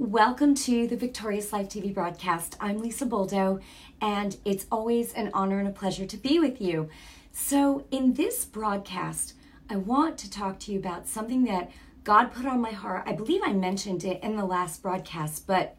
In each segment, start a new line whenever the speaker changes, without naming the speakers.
Welcome to the Victorious Life TV broadcast. I'm Lisa Boldo, and it's always an honor and a pleasure to be with you. So, in this broadcast, I want to talk to you about something that God put on my heart. I believe I mentioned it in the last broadcast, but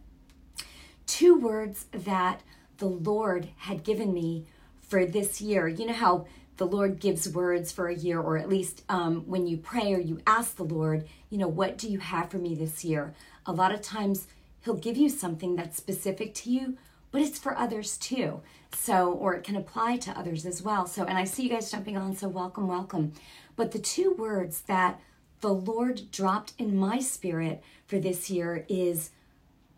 two words that the Lord had given me for this year. You know how the Lord gives words for a year, or at least um, when you pray or you ask the Lord, you know, what do you have for me this year? A lot of times He'll give you something that's specific to you, but it's for others too. So, or it can apply to others as well. So, and I see you guys jumping on, so welcome, welcome. But the two words that the Lord dropped in my spirit for this year is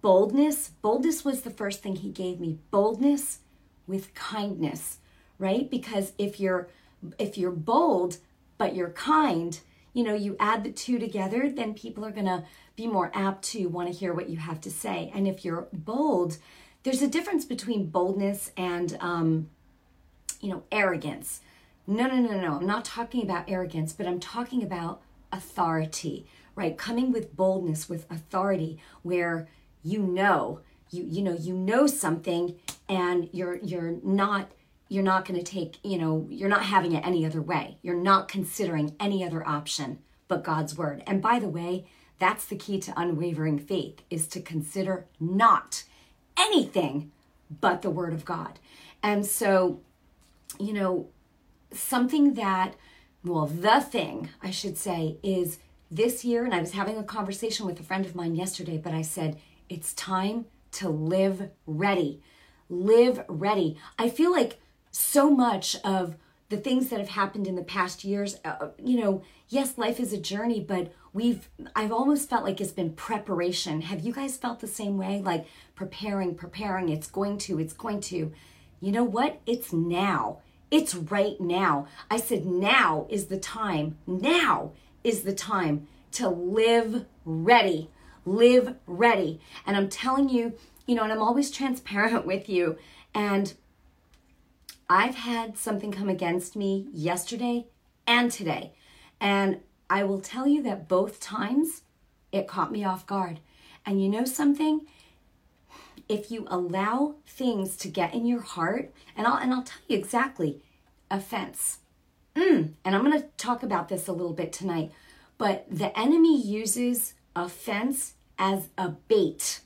boldness. Boldness was the first thing He gave me. Boldness with kindness right? Because if you're if you're bold but you're kind, you know, you add the two together, then people are going to be more apt to want to hear what you have to say. And if you're bold, there's a difference between boldness and um, you know, arrogance. No, no, no, no. I'm not talking about arrogance, but I'm talking about authority, right? Coming with boldness, with authority, where you know, you you know, you know something, and you're you're not you're not going to take, you know, you're not having it any other way. You're not considering any other option but God's word. And by the way, that's the key to unwavering faith is to consider not anything but the word of God. And so, you know, something that well, the thing I should say is this year, and I was having a conversation with a friend of mine yesterday, but I said, it's time to live ready. Live ready. I feel like so much of the things that have happened in the past years uh, you know yes life is a journey but we've i've almost felt like it's been preparation. Have you guys felt the same way? Like preparing preparing. It's going to it's going to. You know what? It's now. It's right now. I said now is the time. Now is the time to live ready. Live ready. And i'm telling you you know and i'm always transparent with you. And I've had something come against me yesterday and today. And I will tell you that both times it caught me off guard. And you know something? If you allow things to get in your heart, and I'll and I'll tell you exactly, offense. Mm, and I'm going to talk about this a little bit tonight. But the enemy uses offense as a bait.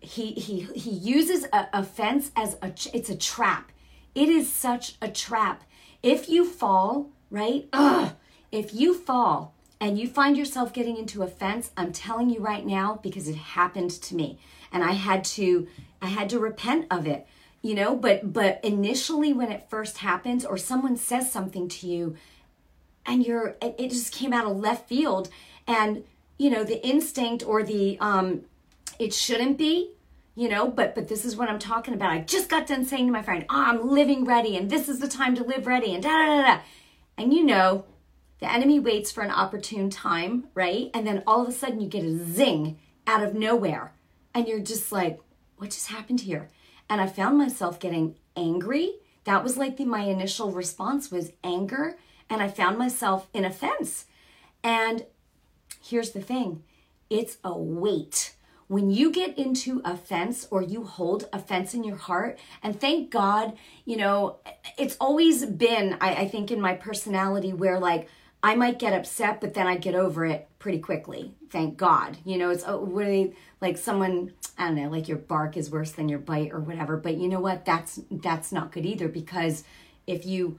He he he uses a offense as a it's a trap. It is such a trap. If you fall, right? Ugh, if you fall and you find yourself getting into a fence, I'm telling you right now because it happened to me and I had to I had to repent of it. You know, but but initially when it first happens or someone says something to you and you're it just came out of left field and you know the instinct or the um it shouldn't be you know? But but this is what i'm talking about. I just got done saying to my friend oh, i'm living ready and this is the time to live ready and da da da da. And you know the enemy waits for an opportune time right? And then all of a sudden you get a zing out of nowhere. And you're just like what just happened here? And i found myself getting angry. That was like the my initial response was anger. And i found myself in offense and here's the thing. It's a weight. When you get into offense or you hold offense in your heart, and thank God, you know, it's always been, I, I think, in my personality where like I might get upset, but then I get over it pretty quickly. Thank God. You know, it's really like someone, I don't know, like your bark is worse than your bite or whatever. But you know what? That's that's not good either because if you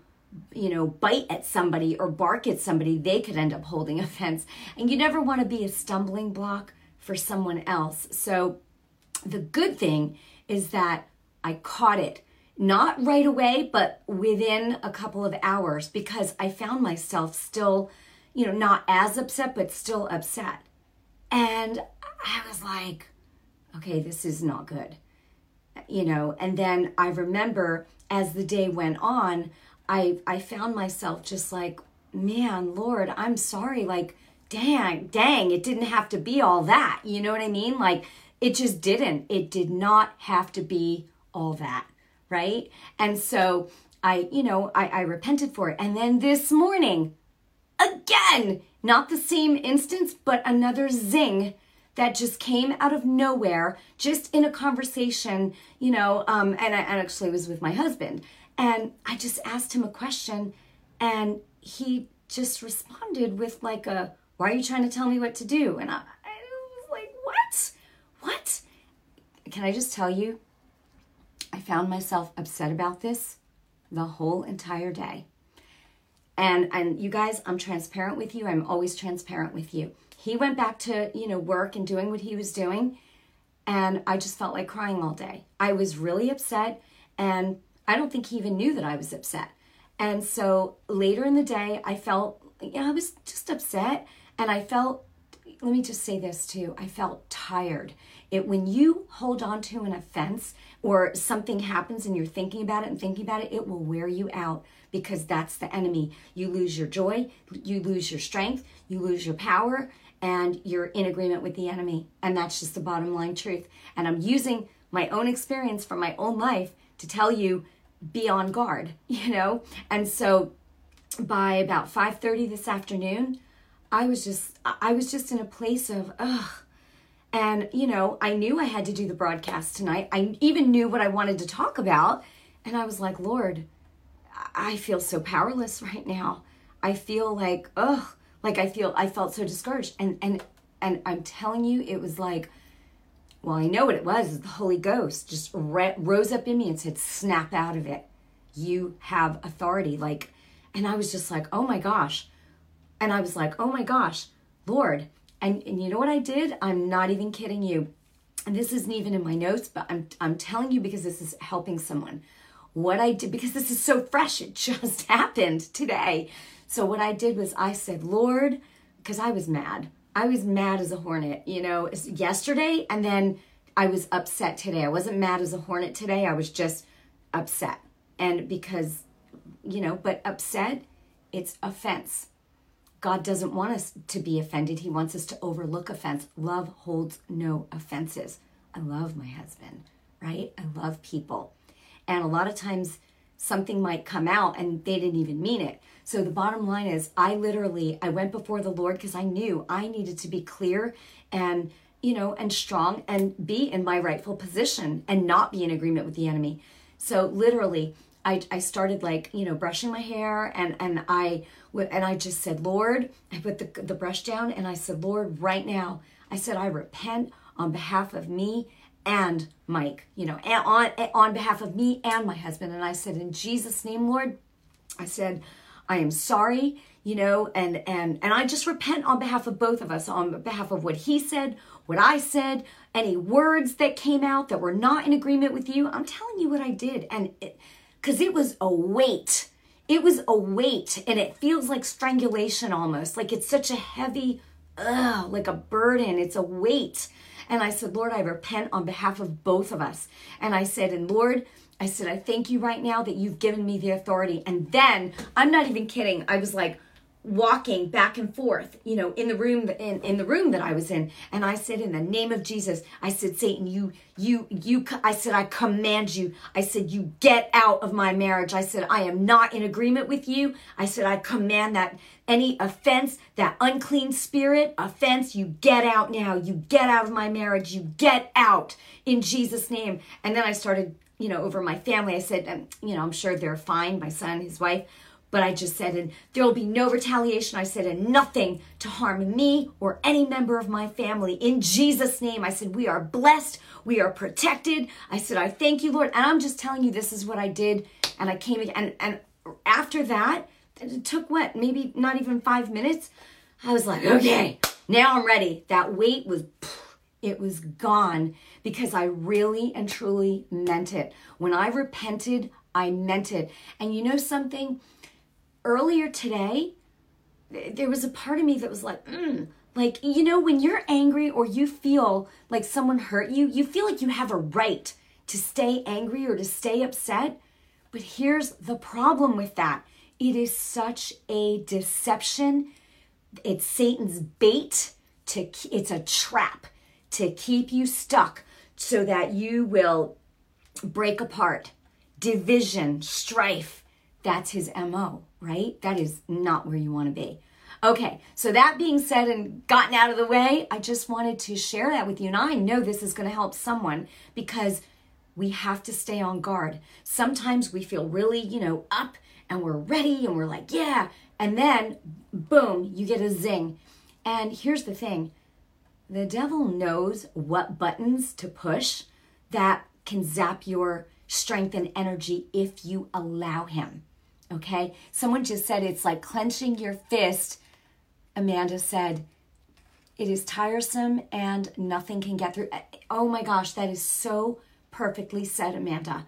you know, bite at somebody or bark at somebody, they could end up holding offense. And you never want to be a stumbling block for someone else. So the good thing is that I caught it not right away, but within a couple of hours because I found myself still, you know, not as upset, but still upset. And I was like, okay, this is not good. You know, and then I remember as the day went on, I I found myself just like, man, Lord, I'm sorry. Like, dang, dang, it didn't have to be all that. You know what I mean? Like, it just didn't. It did not have to be all that, right? And so I, you know, I, I repented for it. And then this morning, again, not the same instance, but another zing that just came out of nowhere, just in a conversation, you know, um, and I and actually was with my husband. And I just asked him a question, and he just responded with like a, why are you trying to tell me what to do? And I, I was like, what? What? Can I just tell you? I found myself upset about this the whole entire day. And and you guys, I'm transparent with you. I'm always transparent with you. He went back to, you know, work and doing what he was doing, and I just felt like crying all day. I was really upset and I don't think he even knew that I was upset. And so later in the day, I felt, yeah, I was just upset and I felt let me just say this too. I felt tired. It when you hold on to an offense or something happens and you're thinking about it and thinking about it, it will wear you out because that's the enemy. You lose your joy, you lose your strength, you lose your power, and you're in agreement with the enemy. And that's just the bottom line truth. And I'm using my own experience from my own life to tell you be on guard, you know? And so by about 5:30 this afternoon, I was just I was just in a place of ugh. And you know, I knew I had to do the broadcast tonight. I even knew what I wanted to talk about, and I was like, "Lord, I feel so powerless right now. I feel like ugh, like I feel I felt so discouraged." And and and I'm telling you, it was like well, I know what it was. The Holy Ghost just re- rose up in me and said, "Snap out of it. You have authority." Like, and I was just like, "Oh my gosh." And I was like, oh my gosh, Lord. And, and you know what I did? I'm not even kidding you. And this isn't even in my notes, but I'm, I'm telling you because this is helping someone. What I did, because this is so fresh, it just happened today. So what I did was I said, Lord, because I was mad. I was mad as a hornet, you know, yesterday, and then I was upset today. I wasn't mad as a hornet today. I was just upset. And because, you know, but upset, it's offense. God doesn't want us to be offended. He wants us to overlook offense. Love holds no offenses. I love my husband, right? I love people. And a lot of times something might come out and they didn't even mean it. So the bottom line is I literally I went before the Lord because I knew I needed to be clear and you know and strong and be in my rightful position and not be in agreement with the enemy. So literally I, I started like you know brushing my hair and and I and I just said Lord I put the, the brush down and I said Lord right now I said I repent on behalf of me and Mike you know and on on behalf of me and my husband and I said in Jesus name Lord I said I am sorry you know and and and I just repent on behalf of both of us on behalf of what he said what I said any words that came out that were not in agreement with you. I'm telling you what I did and it, because it was a weight. It was a weight, and it feels like strangulation almost. Like it's such a heavy, ugh, like a burden. It's a weight. And I said, Lord, I repent on behalf of both of us. And I said, and Lord, I said, I thank you right now that you've given me the authority. And then, I'm not even kidding, I was like, walking back and forth you know in the room in, in the room that i was in. And i said in the name of jesus i said satan you you you i said i command you. I said you get out of my marriage. I said i am not in agreement with you. I said i command that any offense that unclean spirit offense you get out now. You get out of my marriage. You get out in jesus name. And then i started you know over my family. I said um, you know i'm sure they're fine my son his wife but I just said, and there will be no retaliation. I said, and nothing to harm me or any member of my family. In Jesus' name, I said, we are blessed. We are protected. I said, I thank you, Lord. And I'm just telling you, this is what I did. And I came, and, and after that, it took what, maybe not even five minutes. I was like, okay, now I'm ready. That weight was, it was gone because I really and truly meant it. When I repented, I meant it. And you know something? Earlier today, there was a part of me that was like, mm, like, you know, when you're angry or you feel like someone hurt you, you feel like you have a right to stay angry or to stay upset. But here's the problem with that it is such a deception. It's Satan's bait to it's a trap to keep you stuck so that you will break apart. Division, strife, that's his MO right? That is not where you want to be. Okay, so that being said and gotten out of the way, I just wanted to share that with you. And I know this is going to help someone because we have to stay on guard. Sometimes we feel really, you know, up and we're ready and we're like, yeah. And then, boom, you get a zing. And here's the thing the devil knows what buttons to push that can zap your strength and energy if you allow him. Okay? Someone just said it's like clenching your fist. Amanda said, it is tiresome and nothing can get through. Oh my gosh, that is so perfectly said, Amanda.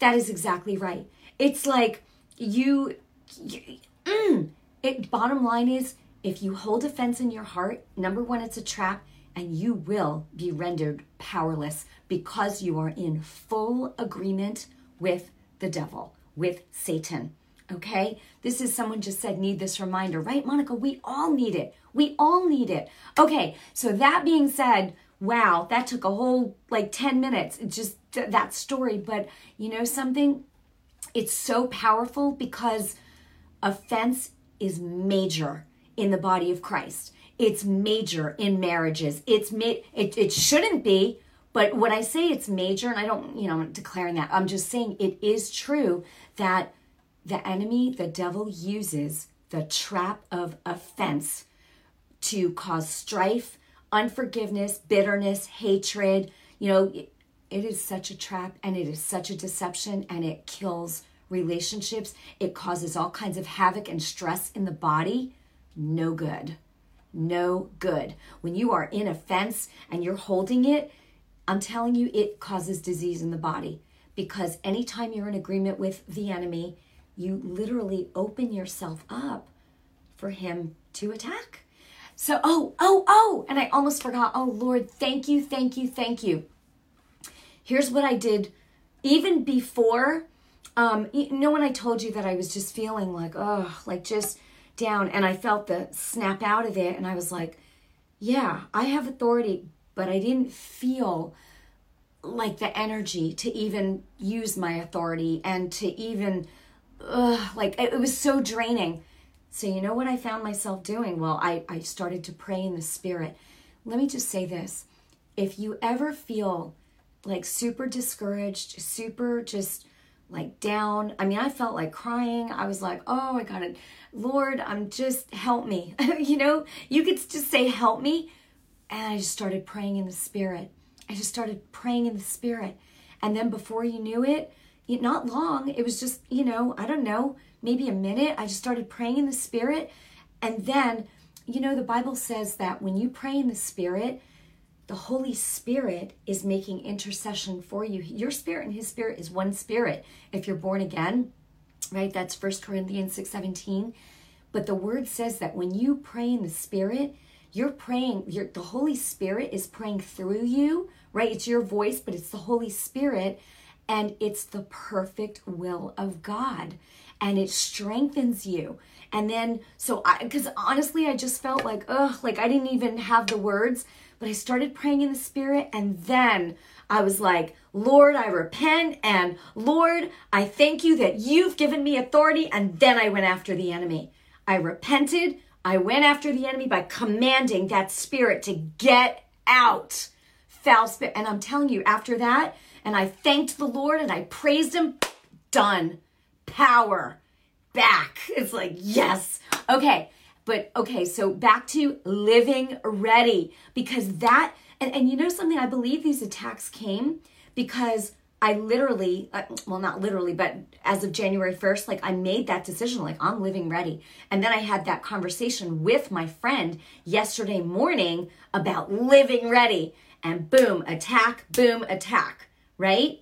That is exactly right. It's like you, you mm, it bottom line is if you hold offense in your heart, number one, it's a trap, and you will be rendered powerless because you are in full agreement with the devil, with Satan. Okay? This is someone just said, need this reminder, right, Monica? We all need it. We all need it. Okay, so that being said, wow, that took a whole like 10 minutes, just th- that story. But you know something? It's so powerful because offense is major in the body of Christ. It's major in marriages. It's ma- it, it shouldn't be, but when I say it's major, and I don't, you know, I'm declaring that, I'm just saying it is true that the enemy, the devil, uses the trap of offense to cause strife, unforgiveness, bitterness, hatred. You know, it, is such a trap and it is such a deception and it kills relationships. It causes all kinds of havoc and stress in the body. No good. No good. When you are in offense and you're holding it, I'm telling you, it causes disease in the body because anytime you're in agreement with the enemy, you literally open yourself up for him to attack. So, oh, oh, oh, and I almost forgot. Oh, Lord, thank you, thank you, thank you. Here's what I did even before. Um, you know, when I told you that I was just feeling like, oh, like just down, and I felt the snap out of it, and I was like, yeah, I have authority, but I didn't feel like the energy to even use my authority and to even ugh, like it, it was so draining. So you know what I found myself doing? Well, I, I started to pray in the spirit. Let me just say this. If you ever feel like super discouraged, super just like down. I mean, I felt like crying. I was like, oh, I got it. Lord, I'm just help me. you know, you could just say, help me. And I just started praying in the spirit. I just started praying in the spirit. And then before you knew it, not long. It was just, you know, I don't know, maybe a minute. I just started praying in the Spirit. And then, you know, the Bible says that when you pray in the Spirit, the Holy Spirit is making intercession for you. Your spirit and his spirit is one spirit if you're born again, right? That's First Corinthians 6 17. But the word says that when you pray in the Spirit, you're praying, you're, the Holy Spirit is praying through you, right? It's your voice, but it's the Holy Spirit and it's the perfect will of God and it strengthens you. And then, so I, because honestly, I just felt like, ugh, like I didn't even have the words, but I started praying in the spirit. And then I was like, Lord, I repent. And Lord, I thank you that you've given me authority. And then I went after the enemy. I repented. I went after the enemy by commanding that spirit to get out. Foul spirit. And I'm telling you, after that, and I thanked the Lord and I praised him. Done. Power. Back. It's like, yes. Okay. But okay, so back to living ready because that, and, and you know something, I believe these attacks came because I literally, uh, well, not literally, but as of January 1st, like I made that decision, like I'm living ready. And then I had that conversation with my friend yesterday morning about living ready. And boom, attack, boom, attack right?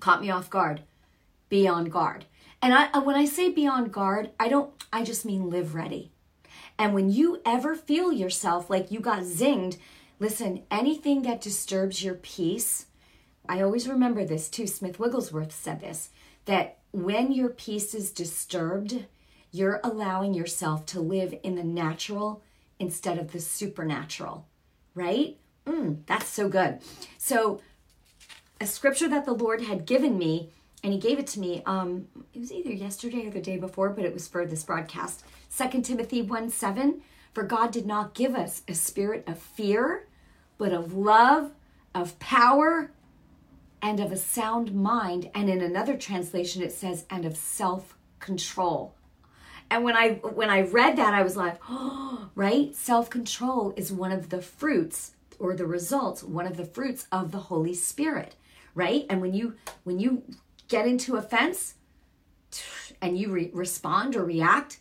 Caught me off guard. Be on guard. And I when I say be on guard, I don't I just mean live ready. And when you ever feel yourself like you got zinged, listen, anything that disturbs your peace, I always remember this too. Smith Wigglesworth said this that when your peace is disturbed, you're allowing yourself to live in the natural instead of the supernatural, right? Mm, that's so good. So a scripture that the Lord had given me, and He gave it to me. Um, it was either yesterday or the day before, but it was for this broadcast. 2 Timothy 1 7, for God did not give us a spirit of fear, but of love, of power, and of a sound mind. And in another translation, it says, and of self control. And when I when I read that, I was like, oh, right? Self-control is one of the fruits or the results, one of the fruits of the Holy Spirit, right? And when you when you get into offense and you re- respond or react,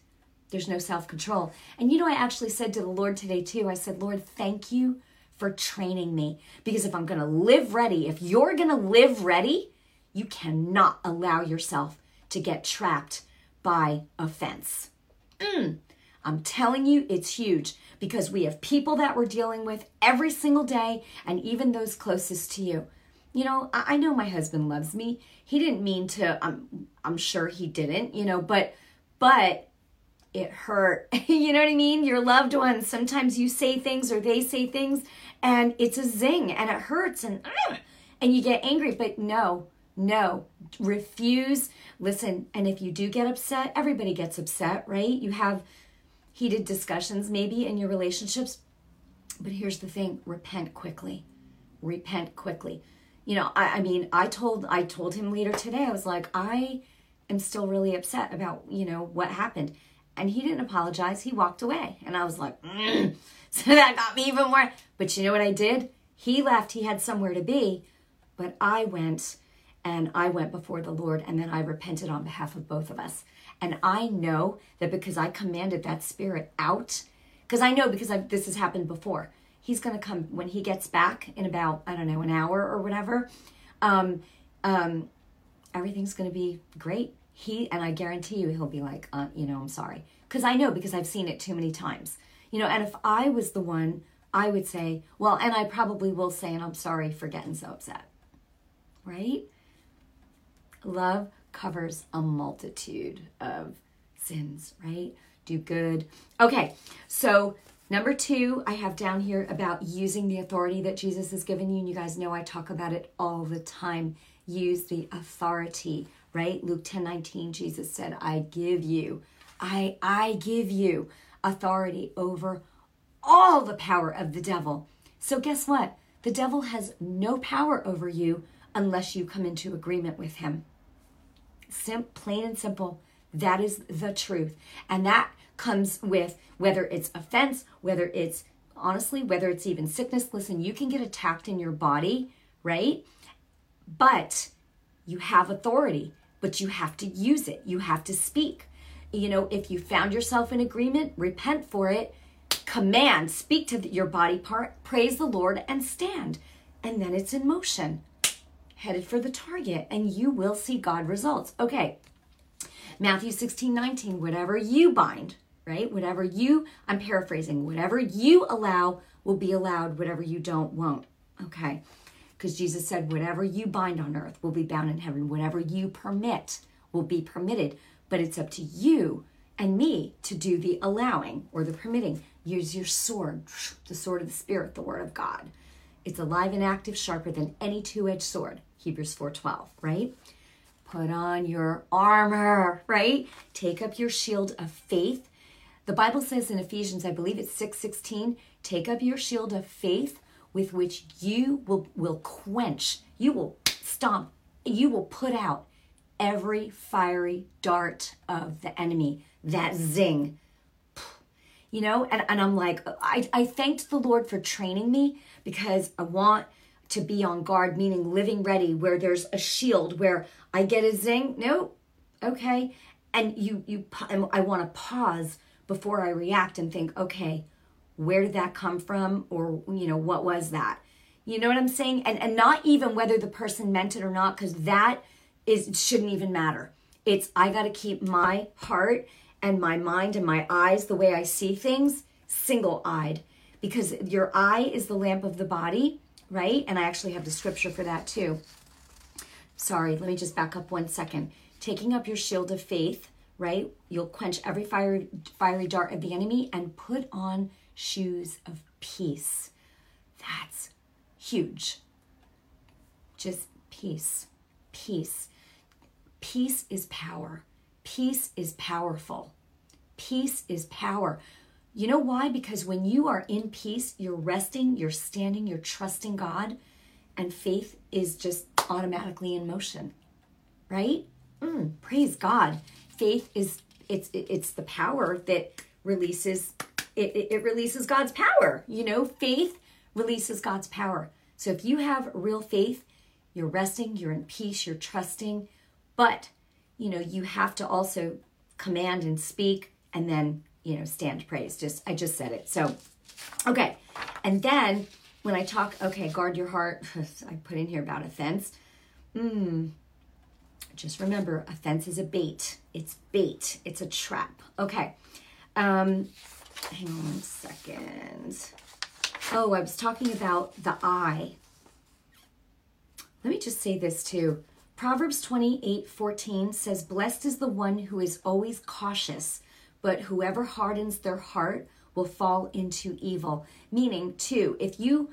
there's no self-control. And you know, I actually said to the Lord today too. I said, Lord, thank you for training me because if I'm going to live ready, if you're going to live ready, you cannot allow yourself to get trapped by offense. Mm, I'm telling you, it's huge because we have people that we're dealing with every single day and even those closest to you. You know, I, I know my husband loves me. He didn't mean to, I'm, I'm sure he didn't, you know, but, but it hurt. you know what I mean? Your loved ones, sometimes you say things or they say things and it's a zing and it hurts and, uh, and you get angry. But no, no, refuse. Listen, and if you do get upset, everybody gets upset, right? You have heated discussions maybe in your relationships. But here's the thing repent quickly. Repent quickly. You know, I, I mean, I told I told him later today, I was like, I am still really upset about, you know, what happened. And he didn't apologize. He walked away. And I was like, mm. so that got me even more. But you know what I did? He left. He had somewhere to be. But I went and I went before the Lord and then I repented on behalf of both of us. And I know that because I commanded that spirit out, because I know because I've, this has happened before, he's going to come when he gets back in about, I don't know, an hour or whatever. Um, um, everything's going to be great. He, and I guarantee you, he'll be like, uh, you know, I'm sorry. Because I know because I've seen it too many times. You know, and if I was the one, I would say, well, and I probably will say, and I'm sorry for getting so upset. Right? Love covers a multitude of sins, right? Do good. Okay, so number two, I have down here about using the authority that Jesus has given you. And you guys know I talk about it all the time. Use the authority, right? Luke 10 19, Jesus said, I give you, I, I give you authority over all the power of the devil. So guess what? The devil has no power over you unless you come into agreement with him. Sim- plain and simple. That is the truth. And that comes with whether it's offense, whether it's honestly, whether it's even sickness. Listen, you can get attacked in your body, right? But you have authority, but you have to use it. You have to speak. You know, if you found yourself in agreement, repent for it, command, speak to your body part, praise the Lord, and stand. And then it's in motion headed for the target and you will see God results. Okay. Matthew 16, 19, whatever you bind, right? Whatever you, I'm paraphrasing, whatever you allow will be allowed, whatever you don't won't. Okay. Because Jesus said, whatever you bind on earth will be bound in heaven, whatever you permit will be permitted. But it's up to you and me to do the allowing or the permitting. Use your sword, the sword of the Spirit, the word of God. It's alive and active, sharper than any two-edged sword. Hebrews 4:12, right? Put on your armor, right? Take up your shield of faith. The Bible says in Ephesians, I believe it's 6:16, take up your shield of faith with which you will will quench, you will stomp, you will put out every fiery dart of the enemy, that zing. You know, and, and I'm like, I, I thanked the Lord for training me because I want to be on guard, meaning living ready, where there's a shield, where I get a zing. No, okay. And you, you, I want to pause before I react and think, okay, where did that come from? Or, you know, what was that? You know what I'm saying? And, and not even whether the person meant it or not, because that is, shouldn't even matter. It's, I got to keep my heart and my mind and my eyes, the way I see things, single eyed because your eye is the lamp of the body, right? And I actually have the scripture for that too. Sorry, let me just back up one second. Taking up your shield of faith, right? You'll quench every fiery, fiery dart of the enemy and put on shoes of peace. That's huge. Just peace. Peace. Peace is power. Peace is powerful. Peace is power. You know why? Because when you are in peace, you're resting, you're standing, you're trusting God, and faith is just automatically in motion, right? Mm, praise God. Faith is it's it's the power that releases it, it, it releases God's power. You know, faith releases God's power. So if you have real faith, you're resting, you're in peace, you're trusting, but you know, you have to also command and speak and then, you know, stand praise. Just I just said it. So okay. And then when I talk, okay, guard your heart, I put in here about offense. Hmm. Just remember, offense is a bait. It's bait. It's a trap. Okay. Um, hang on second. Oh, I was talking about the eye. Let me just say this too. Proverbs 28 14 says, Blessed is the one who is always cautious, but whoever hardens their heart will fall into evil. Meaning, too, if you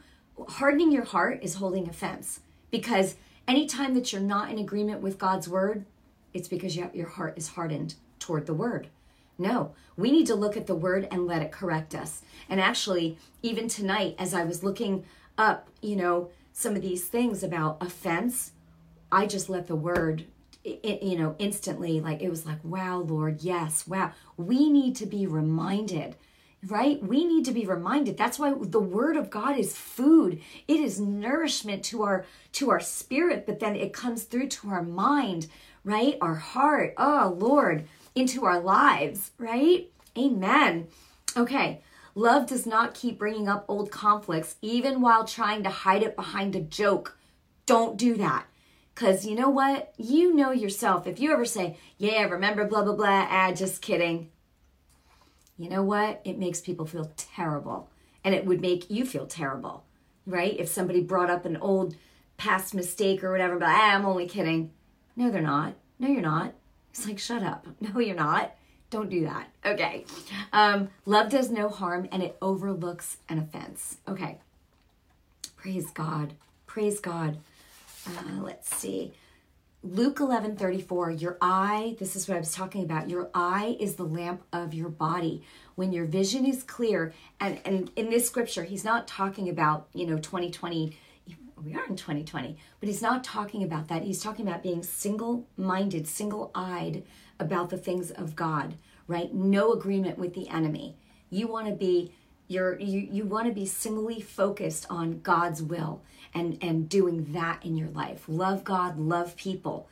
hardening your heart is holding offense because anytime that you're not in agreement with God's word, it's because you have, your heart is hardened toward the word. No, we need to look at the word and let it correct us. And actually, even tonight, as I was looking up, you know, some of these things about offense, I just let the word, it, you know, instantly, like it was like, wow, Lord, yes, wow. We need to be reminded right? We need to be reminded. That's why the word of god is food. It is nourishment to our to our spirit but then it comes through to our mind right? Our heart. Oh lord into our lives right? Amen. Okay. Love does not keep bringing up old conflicts even while trying to hide it behind a joke. Don't do that because you know what you know yourself if you ever say yeah remember blah blah blah ah just kidding you know what? It makes people feel terrible. And it would make you feel terrible, right? If somebody brought up an old past mistake or whatever, but ah, I'm only kidding. No, they're not. No, you're not. It's like, shut up. No, you're not. Don't do that. Okay. Um, love does no harm and it overlooks an offense. Okay. Praise God. Praise God. Uh, let's see. Luke 11 34, your eye, this is what I was talking about. Your eye is the lamp of your body. When your vision is clear, and, and in this scripture, he's not talking about, you know, 2020, we are in 2020, but he's not talking about that. He's talking about being single minded, single eyed about the things of God, right? No agreement with the enemy. You want to be you're you, you want to be singly focused on God's will and and doing that in your life. Love God, love people.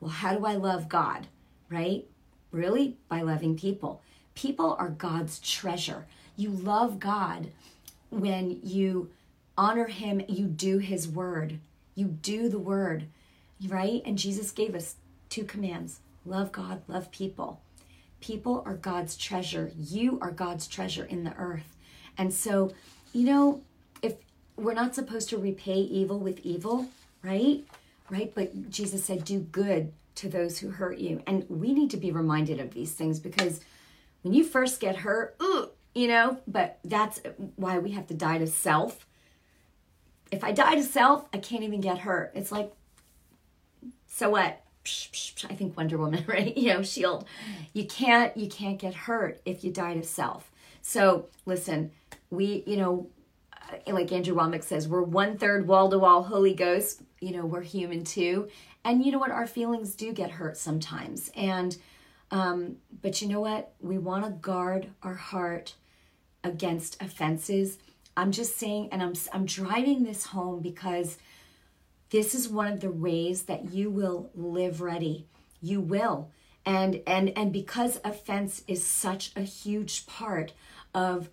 Well, how do I love God? Right? Really? By loving people. People are God's treasure. You love God when you honor him, you do his word. You do the word, right? And Jesus gave us two commands. Love God, love people. People are God's treasure. You are God's treasure in the earth. And so, you know, if we're not supposed to repay evil with evil, right? Right? But Jesus said, do good to those who hurt you. And we need to be reminded of these things because when you first get hurt, ooh, you know, but that's why we have to die to self. If I die to self, I can't even get hurt. It's like, so what? I think Wonder Woman, right? You know, shield. You can't you can't get hurt if you die to self. So listen, we, you know, uh, like Andrew Wommack says, we're one third wall to wall Holy Ghost. You know, we're human too. And you know what? Our feelings do get hurt sometimes. And, um, but you know what? We want to guard our heart against offenses. I'm just saying, and I'm, I'm driving this home because this is one of the ways that you will live ready. You will. And, and, and because offense is such a huge part of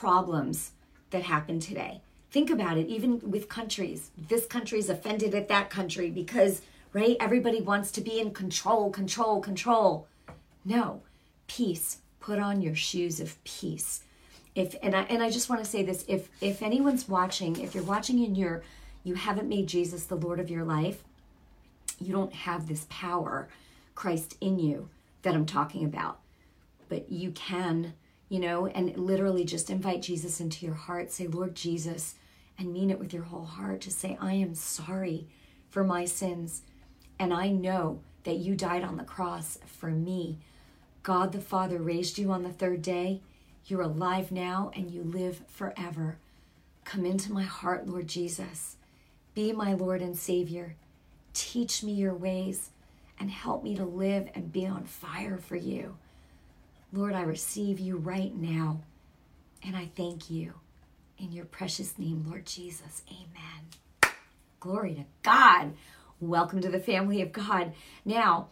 problems that happen today. Think about it, even with countries. This country is offended at that country because, right, everybody wants to be in control, control, control. No, peace. Put on your shoes of peace. If and I and I just want to say this, if if anyone's watching, if you're watching and you're you haven't made Jesus the Lord of your life, you don't have this power, Christ in you, that I'm talking about. But you can you know, and literally just invite Jesus into your heart. Say, Lord Jesus, and mean it with your whole heart. To say, I am sorry for my sins. And I know that you died on the cross for me. God the Father raised you on the third day. You're alive now and you live forever. Come into my heart, Lord Jesus. Be my Lord and Savior. Teach me your ways and help me to live and be on fire for you. Lord, I receive you right now and I thank you. In your precious name, Lord Jesus. Amen. Glory to God. Welcome to the family of God. Now,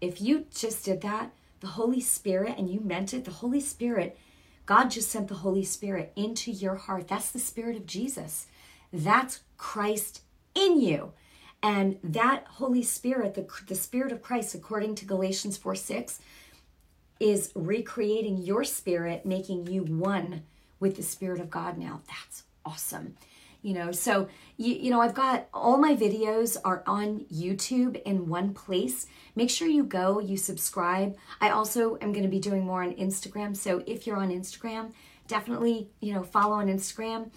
if you just did that, the Holy Spirit, and you meant it, the Holy Spirit, God just sent the Holy Spirit into your heart. That's the Spirit of Jesus. That's Christ in you. And that Holy Spirit, the, the Spirit of Christ, according to Galatians 4 6, is recreating your spirit, making you one with the Spirit of God now. That's awesome. You know so you, you know i've got all my videos are on youtube in one place. Make sure you go you subscribe. I also am going to be doing more on instagram so if you're on instagram definitely you know follow on instagram.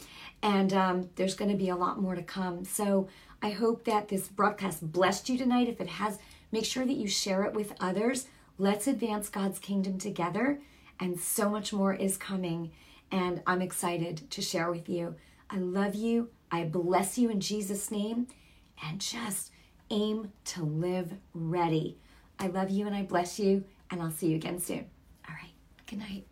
And um, there's going to be a lot more to come. So i hope that this broadcast blessed you tonight. If it has make sure that you share it with others let's advance god's kingdom together and so much more is coming and i'm excited to share with you I love you. I bless you in Jesus' name. And just aim to live ready. I love you and I bless you. And I'll see you again soon. All right. Good night.